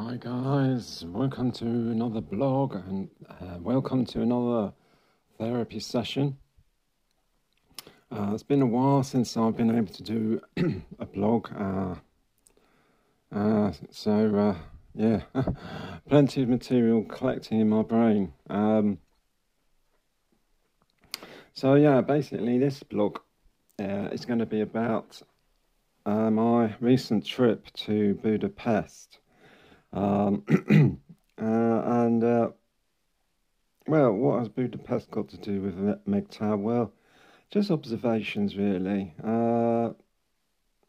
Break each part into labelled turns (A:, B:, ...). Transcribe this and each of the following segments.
A: Hi guys, welcome to another blog and uh, welcome to another therapy session. Uh, it's been a while since I've been able to do a blog, uh, uh so uh, yeah, plenty of material collecting in my brain. Um, so yeah, basically this blog uh, is going to be about my recent trip to Budapest. Um, uh, and uh, well, what has Budapest got to do with MGTOW? Well, just observations, really. Uh,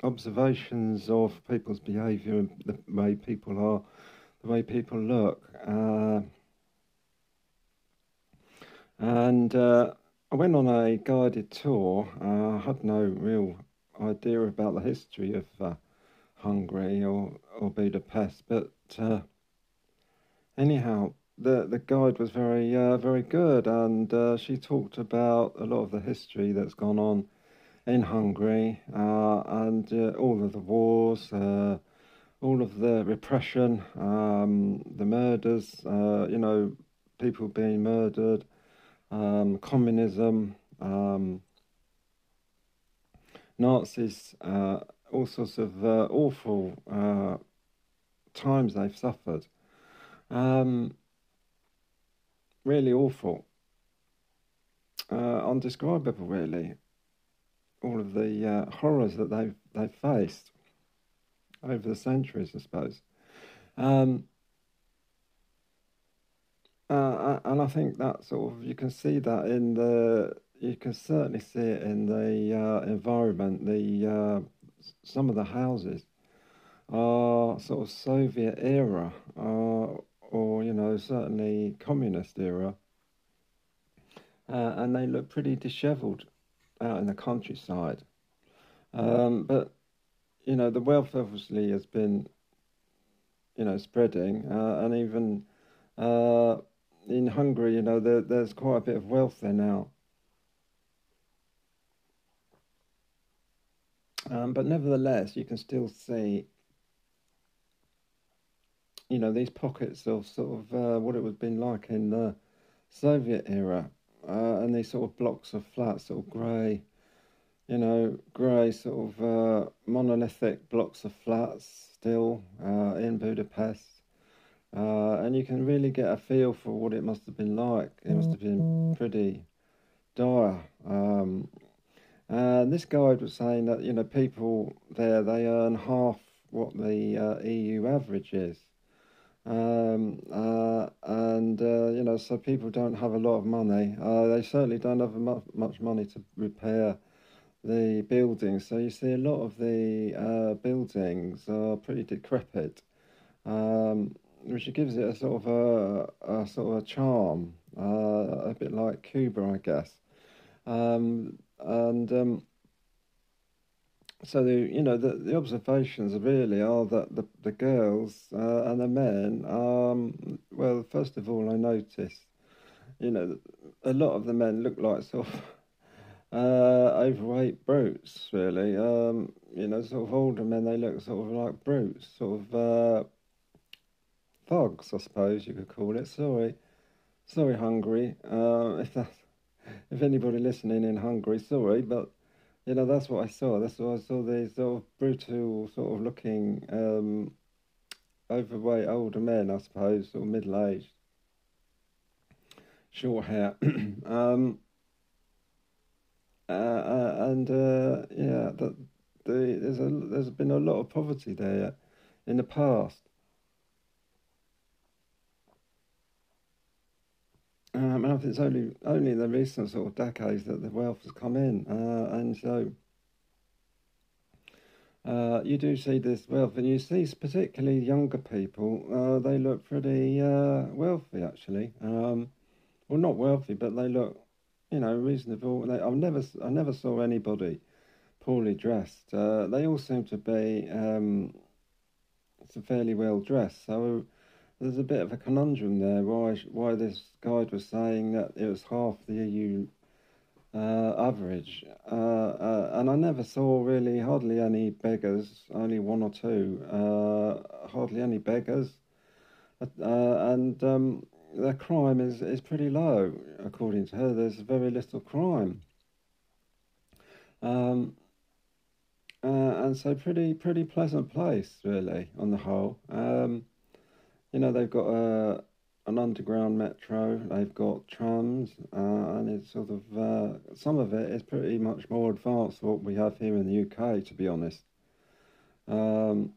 A: observations of people's behaviour and the way people are, the way people look. Uh, and uh, I went on a guided tour. Uh, I had no real idea about the history of Hungary or, or Budapest, but uh, anyhow, the the guide was very uh, very good, and uh, she talked about a lot of the history that's gone on in Hungary uh, and uh, all of the wars, uh, all of the repression, um, the murders, you know, people being murdered, um, communism. Um, Nazis, all sorts of uh, awful uh, times they've suffered. Um, really awful. Uh, undescribable, really. All of the uh, horrors that they've they've faced over the centuries, I suppose. Um, uh, and I think that sort of you can see that in the you can certainly see it in the uh, environment. The uh, some of the houses are sort of Soviet era, uh, or you know certainly communist era, uh, and they look pretty dishevelled out in the countryside. Um, but you know the wealth obviously has been you know spreading, uh, and even uh, in Hungary, you know there, there's quite a bit of wealth there now. Um, but nevertheless, you can still see, you know, these pockets of sort of uh, what it would have been like in the Soviet era, uh, and these sort of blocks of flats, sort of grey, you know, grey sort of uh, monolithic blocks of flats still uh, in Budapest. Uh, and you can really get a feel for what it must have been like. It must have been pretty dire. Um, and this guide was saying that you know people there they earn half what the uh, EU average is, um, uh, and uh, you know so people don't have a lot of money. Uh, they certainly don't have much money to repair the buildings. So you see a lot of the uh, buildings are pretty decrepit, um, which gives it a sort of a, a sort of a charm, uh, a bit like Cuba, I guess. Um, and um, so the you know the, the observations really are that the the girls uh, and the men um well first of all I noticed you know a lot of the men look like sort of uh, overweight brutes really. Um you know sort of older men they look sort of like brutes sort of uh, thugs I suppose you could call it. Sorry. Sorry Hungary uh, if that's if anybody listening in Hungary, sorry, but you know that's what I saw. That's what I saw. These sort of brutal, sort of looking, um, overweight older men, I suppose, or middle aged, short hair. um, uh, uh, and uh, yeah, the, the, there's a there's been a lot of poverty there in the past. Um, and it's only only in the recent sort of decades that the wealth has come in, uh, and so uh, you do see this wealth, and you see particularly younger people. Uh, they look pretty uh, wealthy, actually. Um, well, not wealthy, but they look, you know, reasonable. They, I've never I never saw anybody poorly dressed. Uh, they all seem to be um, fairly well dressed. So there's a bit of a conundrum there why why this guide was saying that it was half the EU uh, average, uh, uh, and I never saw really hardly any beggars, only one or two, uh, hardly any beggars, uh, and um, the crime is, is pretty low, according to her. There's very little crime. Um, uh, and so pretty pretty pleasant place really on the whole. Um, you know they've got a an underground metro. They've got trams, uh, and it's sort of uh, some of it is pretty much more advanced than what we have here in the UK, to be honest. Um,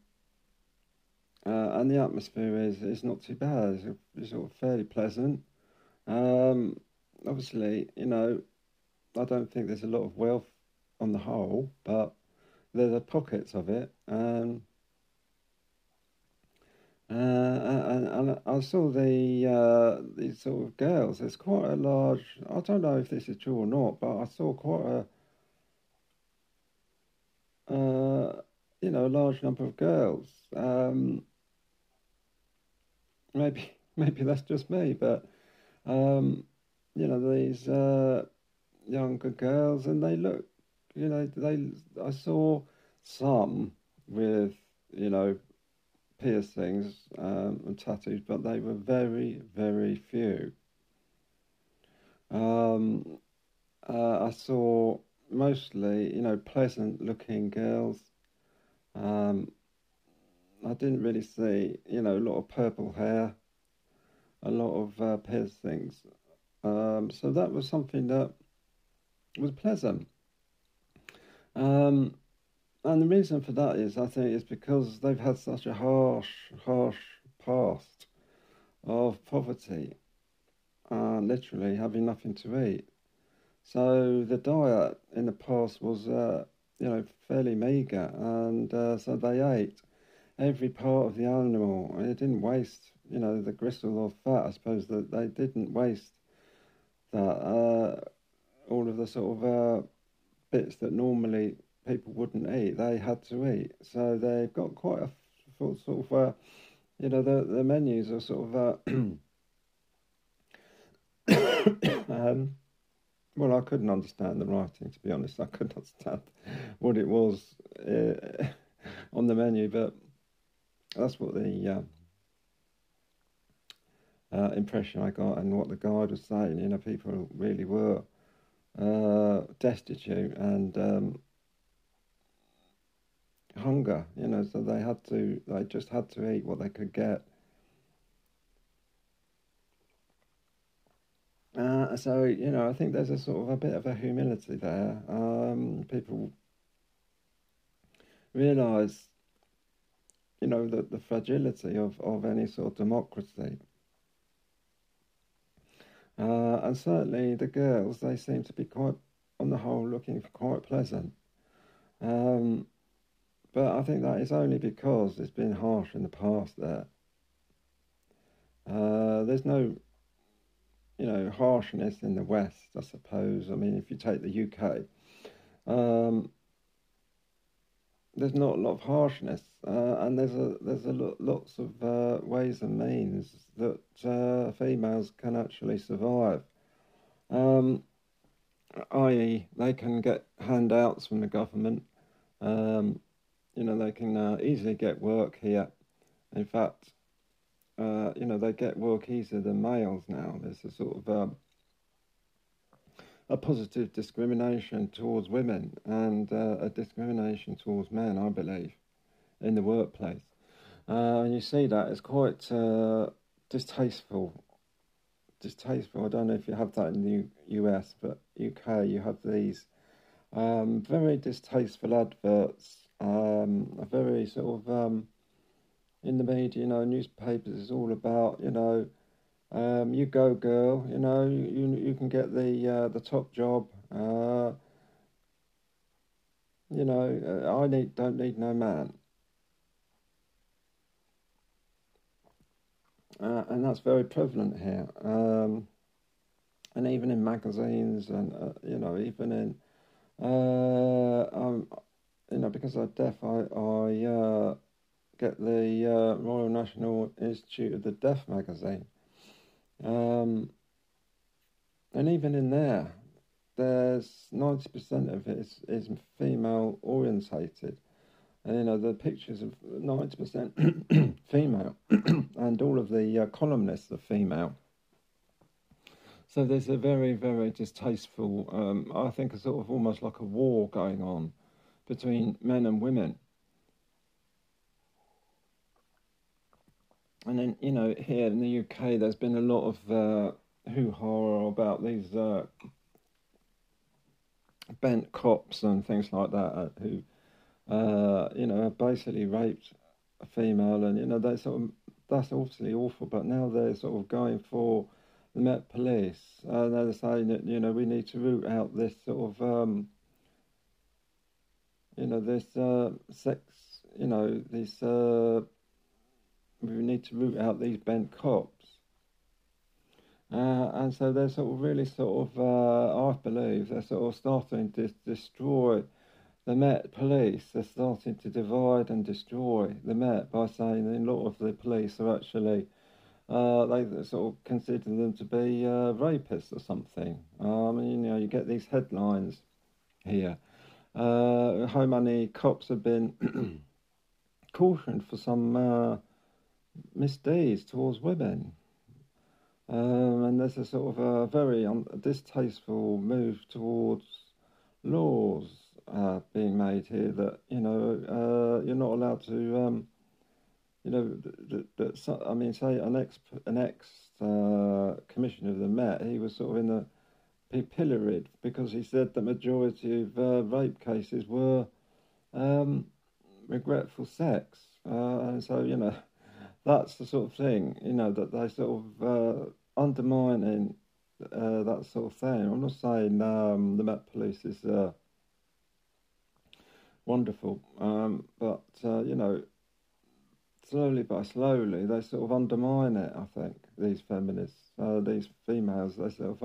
A: uh, and the atmosphere is is not too bad. It's, it's sort of fairly pleasant. Um, obviously, you know, I don't think there's a lot of wealth on the whole, but there's a pockets of it. Um, uh, and, and I saw the uh, these sort of girls. There's quite a large. I don't know if this is true or not, but I saw quite a, uh, you know, a large number of girls. Um, maybe maybe that's just me, but um, you know these uh, younger girls, and they look, you know, they I saw some with you know piercings um, and tattoos, but they were very very few. Um, uh, I saw mostly you know pleasant looking girls. Um, I didn't really see, you know, a lot of purple hair, a lot of uh, piercings. Um, so that was something that was pleasant. Um, and the reason for that is, I think, is because they've had such a harsh, harsh past of poverty, uh, literally having nothing to eat. So the diet in the past was, uh, you know, fairly meagre, and uh, so they ate every part of the animal. It didn't waste, you know, the gristle or fat. I suppose that they didn't waste that. Uh, all of the sort of uh, bits that normally people wouldn't eat, they had to eat. So they've got quite a sort of, uh, you know, the the menus are sort of. Uh, um, well, I couldn't understand the writing, to be honest. I couldn't understand what it was uh, on the menu, but that's what the uh, uh, impression I got, and what the guide was saying. You know, people really were uh, destitute and um, hunger. You know, so they had to, they just had to eat what they could get. Uh, so you know, I think there's a sort of a bit of a humility there. Um, people realise you know, that the fragility of, of any sort of democracy. Uh, and certainly the girls, they seem to be quite, on the whole, looking quite pleasant. Um, but I think that is only because it's been harsh in the past there. Uh, there's no, you know, harshness in the West, I suppose. I mean, if you take the UK, um, there's not a lot of harshness, uh, and there's a there's a lo- lots of uh, ways and means that uh, females can actually survive. Um, i.e., they can get handouts from the government. Um, you know, they can uh, easily get work here. In fact, uh, you know, they get work easier than males now. There's a sort of um, a positive discrimination towards women and uh, a discrimination towards men, I believe, in the workplace. Uh, and you see that it's quite uh, distasteful. Distasteful. I don't know if you have that in the U- US, but UK, you have these um, very distasteful adverts, um, a very sort of um, in the media, you know, newspapers is all about, you know, um, you go, girl. You know, you you can get the uh, the top job. Uh, you know, uh, I need don't need no man. Uh, and that's very prevalent here. Um, and even in magazines, and uh, you know, even in, uh, um, you know, because I'm deaf, I I uh, get the uh, Royal National Institute of the Deaf magazine, um, and even in there, there's 90% of it is, is female orientated. And, you know, the pictures of 90% female, and all of the uh, columnists are female. So there's a very, very distasteful, um, I think, a sort of almost like a war going on between men and women. And then, you know, here in the UK, there's been a lot of uh, hoo ha about these uh, bent cops and things like that uh, who, uh, you know, basically raped a female, and you know, they sort of that's obviously awful. But now they're sort of going for the Met Police, and they're saying that you know we need to root out this sort of, um, you know, this uh, sex, you know, this uh, we need to root out these bent cops. Uh, and so they're sort of really sort of, uh, I believe, they're sort of starting to destroy the Met police. They're starting to divide and destroy the Met by saying a lot of the police are actually, uh, they sort of consider them to be uh, rapists or something. I mean, you know, you get these headlines here. Uh, how many cops have been cautioned for some uh, misdeeds towards women. Um, and there's a sort of a very un- distasteful move towards laws uh, being made here that you know uh, you're not allowed to um, you know that, that, that I mean say an ex an ex uh, commissioner of the Met he was sort of in the he pilloried because he said the majority of uh, rape cases were um, regretful sex uh, and so you know that's the sort of thing, you know, that they sort of uh, undermining uh, that sort of thing. I'm not saying um, the Met Police is uh, wonderful, um, but uh, you know, slowly by slowly, they sort of undermine it. I think these feminists, uh, these females, they sort of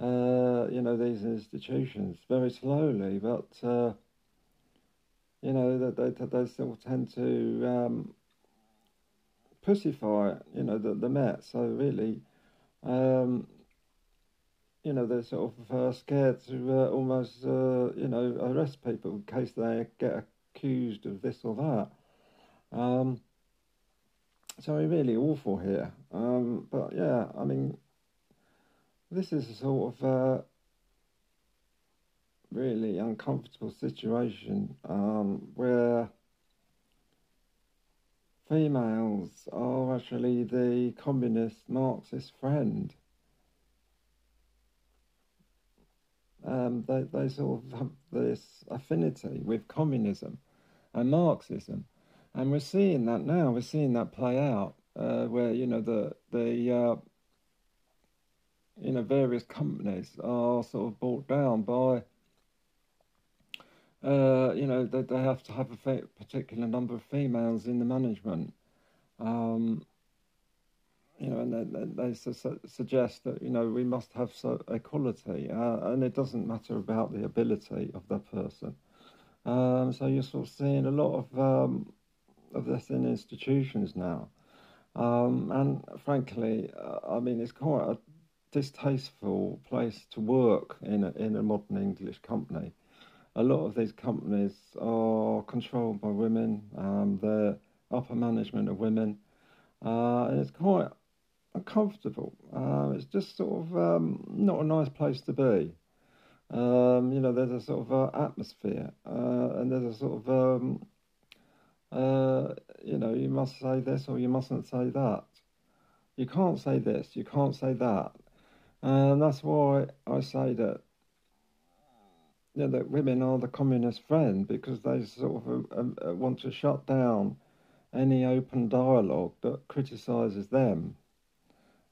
A: uh, you know, these institutions very slowly, but. you know that they, they still tend to um, pussify, you know, the, the Met. So really, um, you know, they're sort of uh, scared to uh, almost, uh, you know, arrest people in case they get accused of this or that. Um, so really awful here. Um, but yeah, I mean, this is a sort of uh, really uncomfortable situation um, where females are actually the communist Marxist friend. Um, they, they sort of have this affinity with communism and Marxism. And we're seeing that now, we're seeing that play out, uh, where, you know, the, the uh, you know, various companies are sort of brought down by uh, you know, they, they have to have a particular number of females in the management. Um, you know, and they, they, su- suggest that, you know, we must have so equality, uh, and it doesn't matter about the ability of the person. Um, so you're sort of seeing a lot of, um, of this in institutions now. Um, and frankly, uh, I mean, it's quite a distasteful place to work in a, in a modern English company a lot of these companies are controlled by women. Um, the upper management of women, uh, and it's quite uncomfortable. Uh, it's just sort of um, not a nice place to be. Um, you know, there's a sort of uh, atmosphere, uh, and there's a sort of um, uh, you know, you must say this or you mustn't say that. You can't say this, you can't say that. And that's why I say that you know, that women are the communist friend because they sort of uh, uh, want to shut down any open dialogue that criticises them.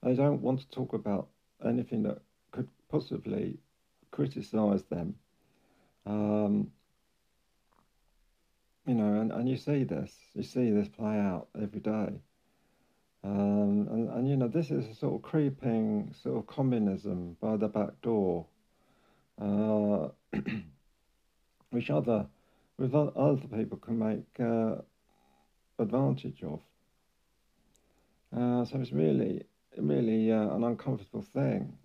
A: They don't want to talk about anything that could possibly criticise them. Um, you know, and, and you see this, you see this play out every day. Know, this is a sort of creeping sort of communism by the back door. Uh, which other with other people can make uh, advantage of. Uh, so it's really, really uh, an uncomfortable thing.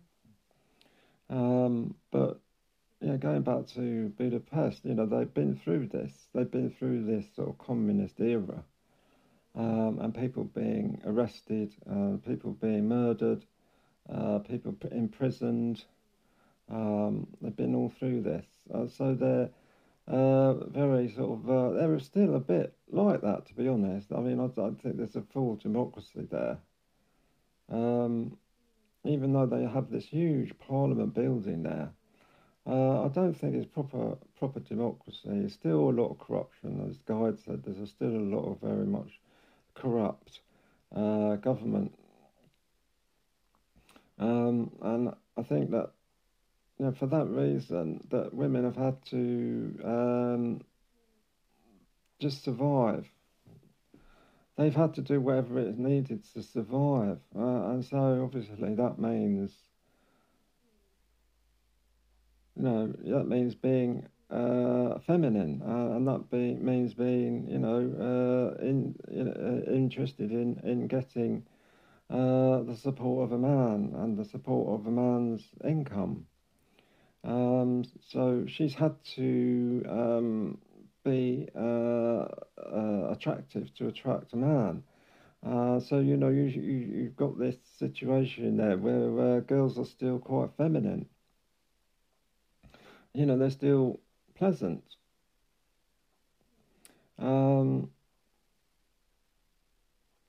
A: Um, but know, going back to Budapest, you know, they've been through this. They've been through this sort of communist era, um, and people being arrested, uh, people being murdered, uh, people imprisoned. Um, they've been all through this, uh, so they're uh, very sort of. Uh, they're still a bit like that, to be honest. I mean, I, think there's a full democracy there. Um, even though they have this huge parliament building there, uh, I don't think it's proper proper democracy. There's still a lot of corruption. As Guide said, there's still a lot of very much corrupt uh, government. Um, and I think that you know, for that reason, that women have had to um, just survive. They've had to do whatever is needed to survive, uh, and so obviously that means you know, that means being uh, feminine, uh, and that be, means being, you know, uh, in, uh, interested in in getting uh, the support of a man and the support of a man's income. Um, so she's had to um, be uh, attractive to attract a man. so you know you, you you've got this situation there where girls are still quite feminine you know, they're still pleasant. Um,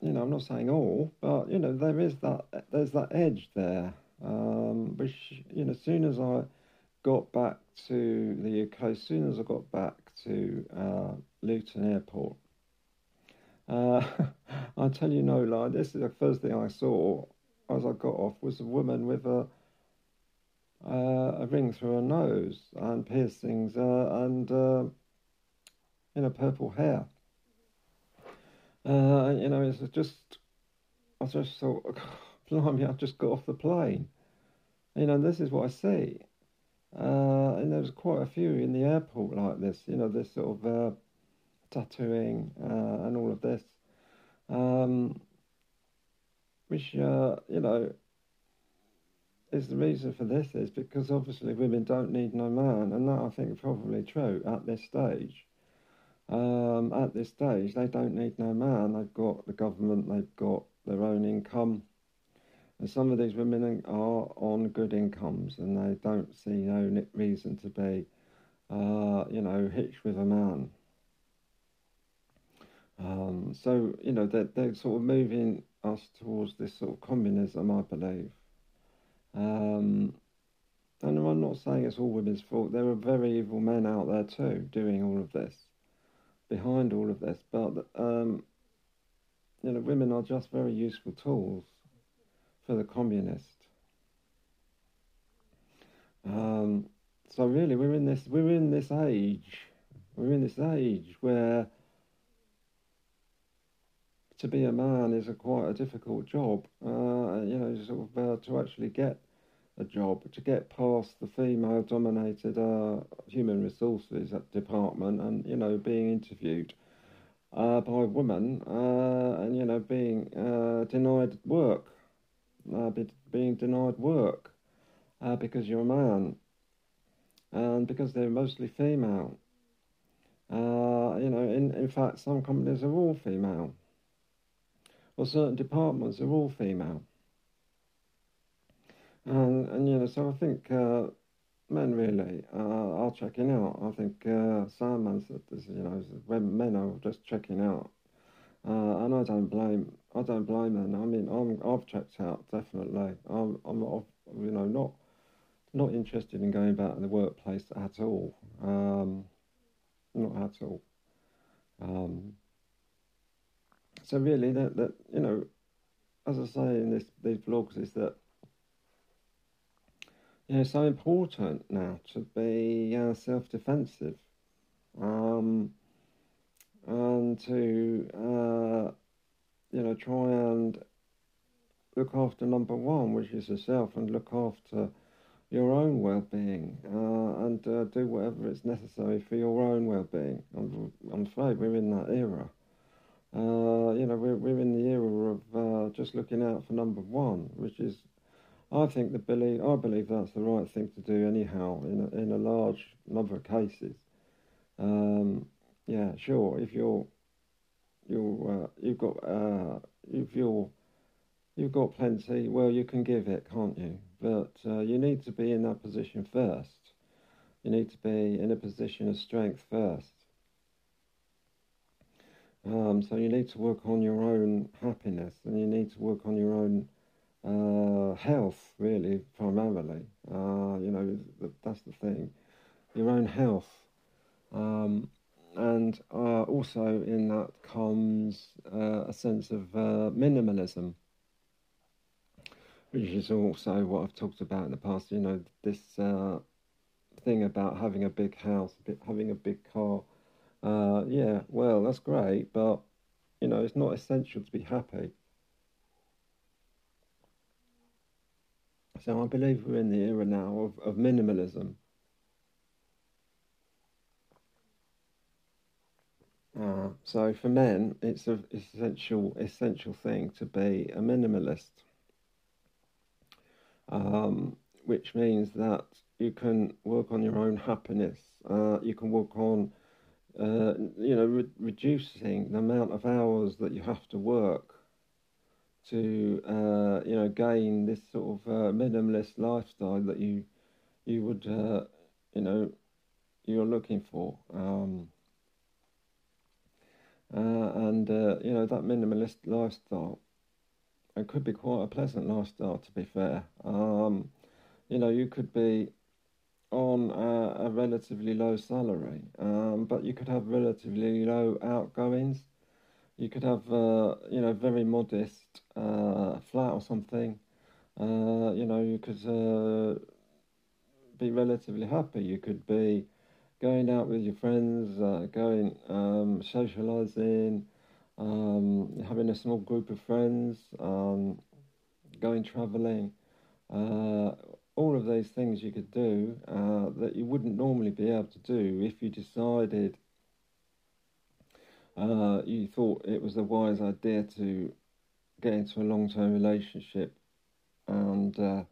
A: you know, I'm not saying all, but you know, there is that there's that edge there, um, which you know, as soon as I got back to the UK, as soon as I got back to uh, Luton Airport, uh, I tell you no lie, this is the first thing I saw as I got off was a woman with a uh, a ring through her nose and piercings uh, and uh, you know purple hair. Uh, you know, it's just I just thought, blimey, I just got off the plane. You know, this is what I see. Uh, and there's quite a few in the airport like this. You know, this sort of uh, tattooing and all of this. Um, which, you know, is the reason for this is because obviously women don't need no man, and that I think is probably true at this stage. Um, at this stage, they don't need no man. They've got the government, they've got their own income, and some of these women are on good incomes, and they don't see no reason to be, uh, you know, hitched with a man. Um, so you know they're, they're sort of moving us towards this sort of communism, I believe. Um, and I'm not saying it's all women's fault. There are very evil men out there too doing all of this, behind all of this. But um, you know, women are just very useful tools for the communist. Um, so really, we're in this we're in this age. We're in this age where to be a man is a quite a difficult job. Uh, you know, sort of uh, to actually get a job, to get past the female-dominated uh, human resources department, and you know, being interviewed uh, by women, uh, and you know, being uh, denied work, be, being denied work because you're a man, and because they're mostly female. you know, in, in fact, some companies are all female or certain departments are all female. And, and you know, so I think uh, men really uh, are checking out. I think uh, Sandman said this, you know, when men are just checking out. Uh, and I don't blame, I don't blame them. I mean, I'm, I've checked out definitely. I'm, I'm not, you know, not, not interested in going back to the workplace at all. Um, not at all. Um, so really, that that you know, as I say in this these vlogs, is that you know, it's so important now to be uh, self-defensive, um, and to uh, you know try and look after number one, which is yourself, and look after your own well-being uh, and uh, do whatever is necessary for your own well-being. I'm, I'm afraid we're in that era. Uh, you know, we're, we're in the era of uh, just looking out for number one, which is I think the believe I believe that's the right thing to do anyhow in a, in a large number of cases. Um, yeah, sure. If you're you uh, you've got uh, if you're you've got plenty, well, you can give it, can't you? But uh, you need to be in that position first. You need to be in a position of strength first. Um, so you need to work on your own happiness, and you need to work on your own uh, health, really, primarily. Uh, you know, that's the thing. Your own health. Um, and uh, also in that comes uh, a sense of uh, minimalism, which is also what I've talked about in the past. You know, this uh, thing about having a big house, having a big car. Uh, yeah, well, that's great, but you know, it's not essential to be happy. So I believe we're in the era now of, of minimalism. Uh, so for men, it's an essential essential thing to be a minimalist, um, which means that you can work on your own happiness. Uh, you can work on, uh, you know, re- reducing the amount of hours that you have to work to, uh, you know, gain this sort of uh, minimalist lifestyle that you you would, uh, you know, you're looking for. Um, uh, and, uh, you know, that minimalist lifestyle, it could be quite a pleasant lifestyle, to be fair. Um, you know, you could be on a, a relatively low salary, um, but you could have relatively low outgoings. You could have, uh, you know, very modest uh, flat or something. Uh, you know, you could uh, be relatively happy. You could be going out with your friends, uh, going um, socializing, um, having a small group of friends, um, going traveling, uh, all of those things you could do uh, that you wouldn't normally be able to do if you decided uh, you thought it was a wise idea to get into a long-term relationship and uh,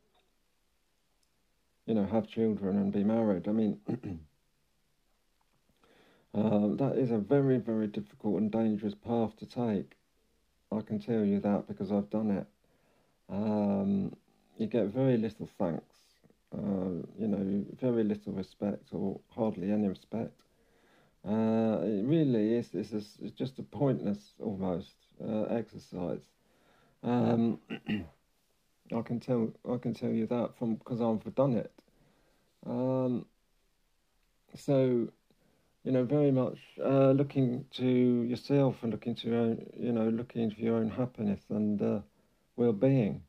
A: you know have children and be married. I mean. Um, that is a very, very difficult and dangerous path to take. I can tell you that because I've done it. Um, you get very little thanks, uh, you know, very little respect or hardly any respect. Uh, it really is it's, it's just a pointless almost uh, exercise. Um, I can tell I can tell you that from because I've done it. Um, so you know, very much uh, looking to yourself and looking to your own, you know, looking for your own happiness and uh, well-being.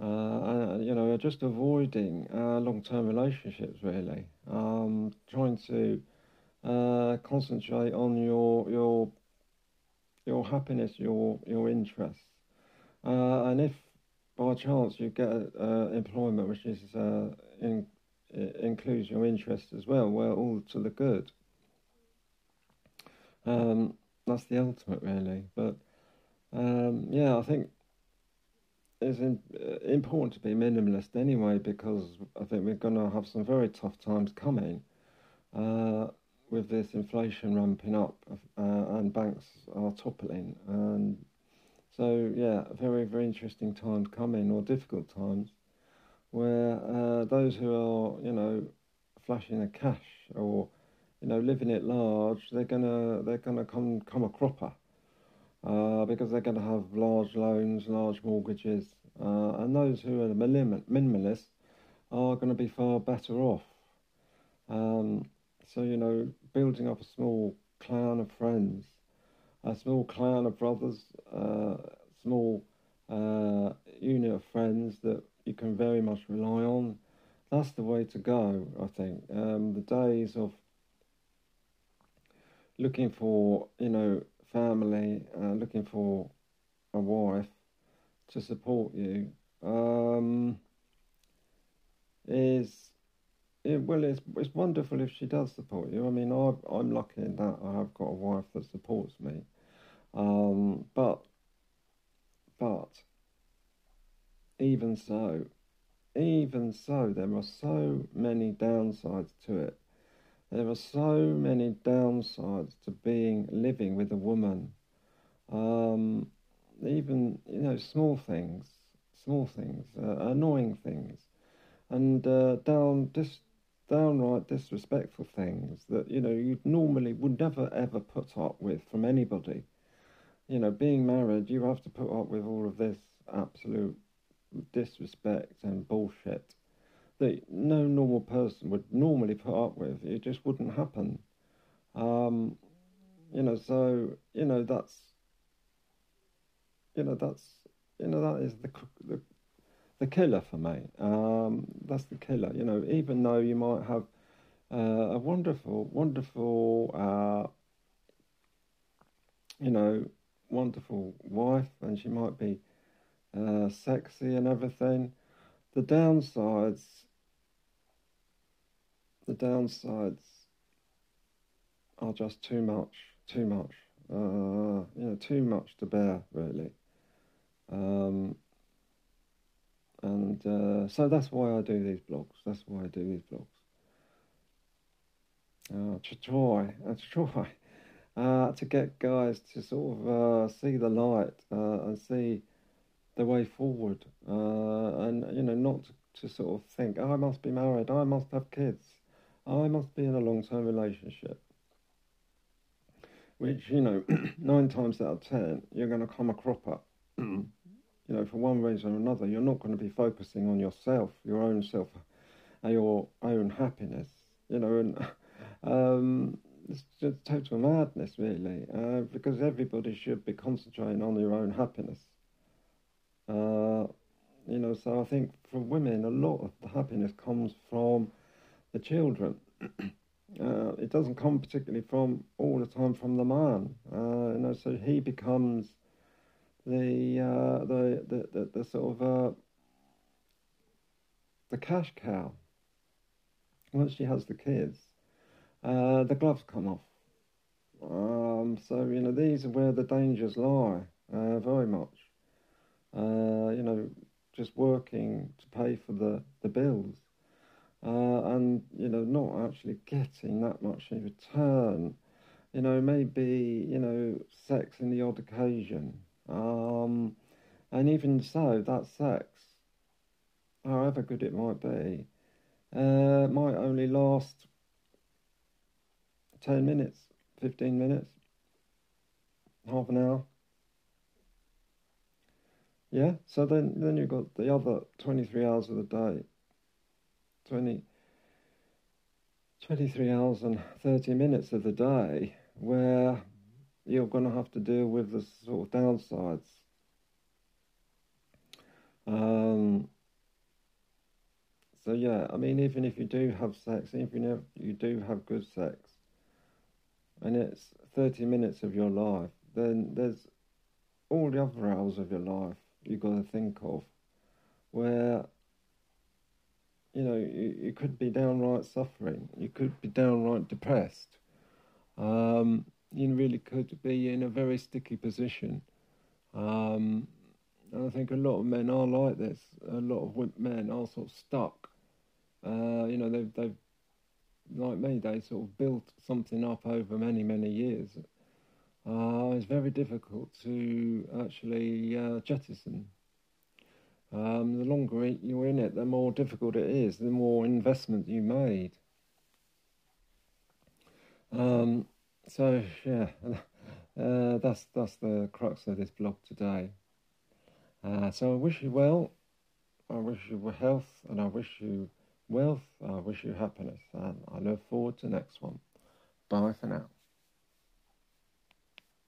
A: Uh, you know, just avoiding uh, long-term relationships, really. Um, trying to uh, concentrate on your your your happiness, your your interests, uh, and if by chance you get employment which is in includes your interests as well, well, all to the good. Um, that's the ultimate, really. But um, yeah, I think it's in, uh, important to be minimalist anyway because I think we're going to have some very tough times coming uh, with this inflation ramping up uh, and banks are toppling. And so, yeah, very, very interesting times coming or difficult times where uh, those who are, you know, flashing the cash or, you know, living it large, they're gonna they're gonna come come a cropper, uh, because they're gonna have large loans, large mortgages, uh, and those who are minimalist are going to be far better off. Um, so you know, building up a small clan of friends, a small clan of brothers, uh, small uh, unit of friends that you can very much rely on. That's the way to go, I think. Um, the days of looking for, you know, family, uh, looking for a wife to support you um, is it, well, it's it's wonderful if she does support you. I mean, I I'm lucky in that I have got a wife that supports me, um, but but even so, even so, there are so many downsides to it. There are so many downsides to being living with a woman. Um, even you know small things, small things, uh, annoying things, and uh, down dis- downright disrespectful things that you know you normally would never ever put up with from anybody. You know, being married, you have to put up with all of this absolute disrespect and bullshit that no normal person would normally put up with. It just wouldn't happen. Um, you know, so you know that's you know that's you know that is the the, the killer for me. Um, that's the killer. You know, even though you might have uh, a wonderful, wonderful, uh, you know, wonderful wife, and she might be uh, sexy and everything. The downsides, the downsides are just too much, too much, uh, you know, too much to bear, really. Um, and uh, so that's why I do these blogs. That's why I do these blogs. Uh, to try, uh, to try uh, to get guys to sort of uh, see the light uh, and see the way forward, and you know, not to, to sort of think, oh, I must be married, I must have kids, I must be in a long-term relationship. Which you know, nine times out of ten, you're going to come a cropper. you know, for one reason or another, you're not going to be focusing on yourself, your own self, your own happiness, you know, and um, it's just total madness, really, uh, because everybody should be concentrating on their own happiness. Uh, you know, so I think for women, a lot of the happiness comes from the children. uh, it doesn't come particularly from all the time from the man. Uh, you know, so he becomes the uh, the, the, the the sort of uh, the cash cow. Once she has the kids, uh, the gloves come off. Um, so you know these are where the dangers lie, uh, very much. You know, just working to pay for the the bills, uh, and you know not actually getting that much in return. You know, maybe you know sex in the odd occasion um, and even so, that sex, however good it might be, uh, might only last 10 minutes, 15 minutes, half an hour. Yeah, so then, then you've got the other 23 hours of the day, 20, 23 hours and 30 minutes of the day where you're going to have to deal with the sort of downsides. Um, so yeah, I mean, even if you do have sex, even if you do have good sex, and it's 30 minutes of your life, then there's all the other hours of your life you've got to think of where, you know, you, you could be downright suffering, you could be downright depressed. Um, you really could be in a very sticky position. Um, and I think a lot of men are like this. A lot of men are sort of stuck. Uh, you know, they've, they've, like me, they sort of built something up over many, many years. Uh, it's very difficult to actually uh, jettison. Um, the longer you're in it, the more difficult it is, the more investment you made. Um, so yeah, uh, that's that's the crux of this blog today. Uh, so I wish you well. I wish you health, and I wish you wealth. I wish you happiness, and I look forward to the next one. Bye for now.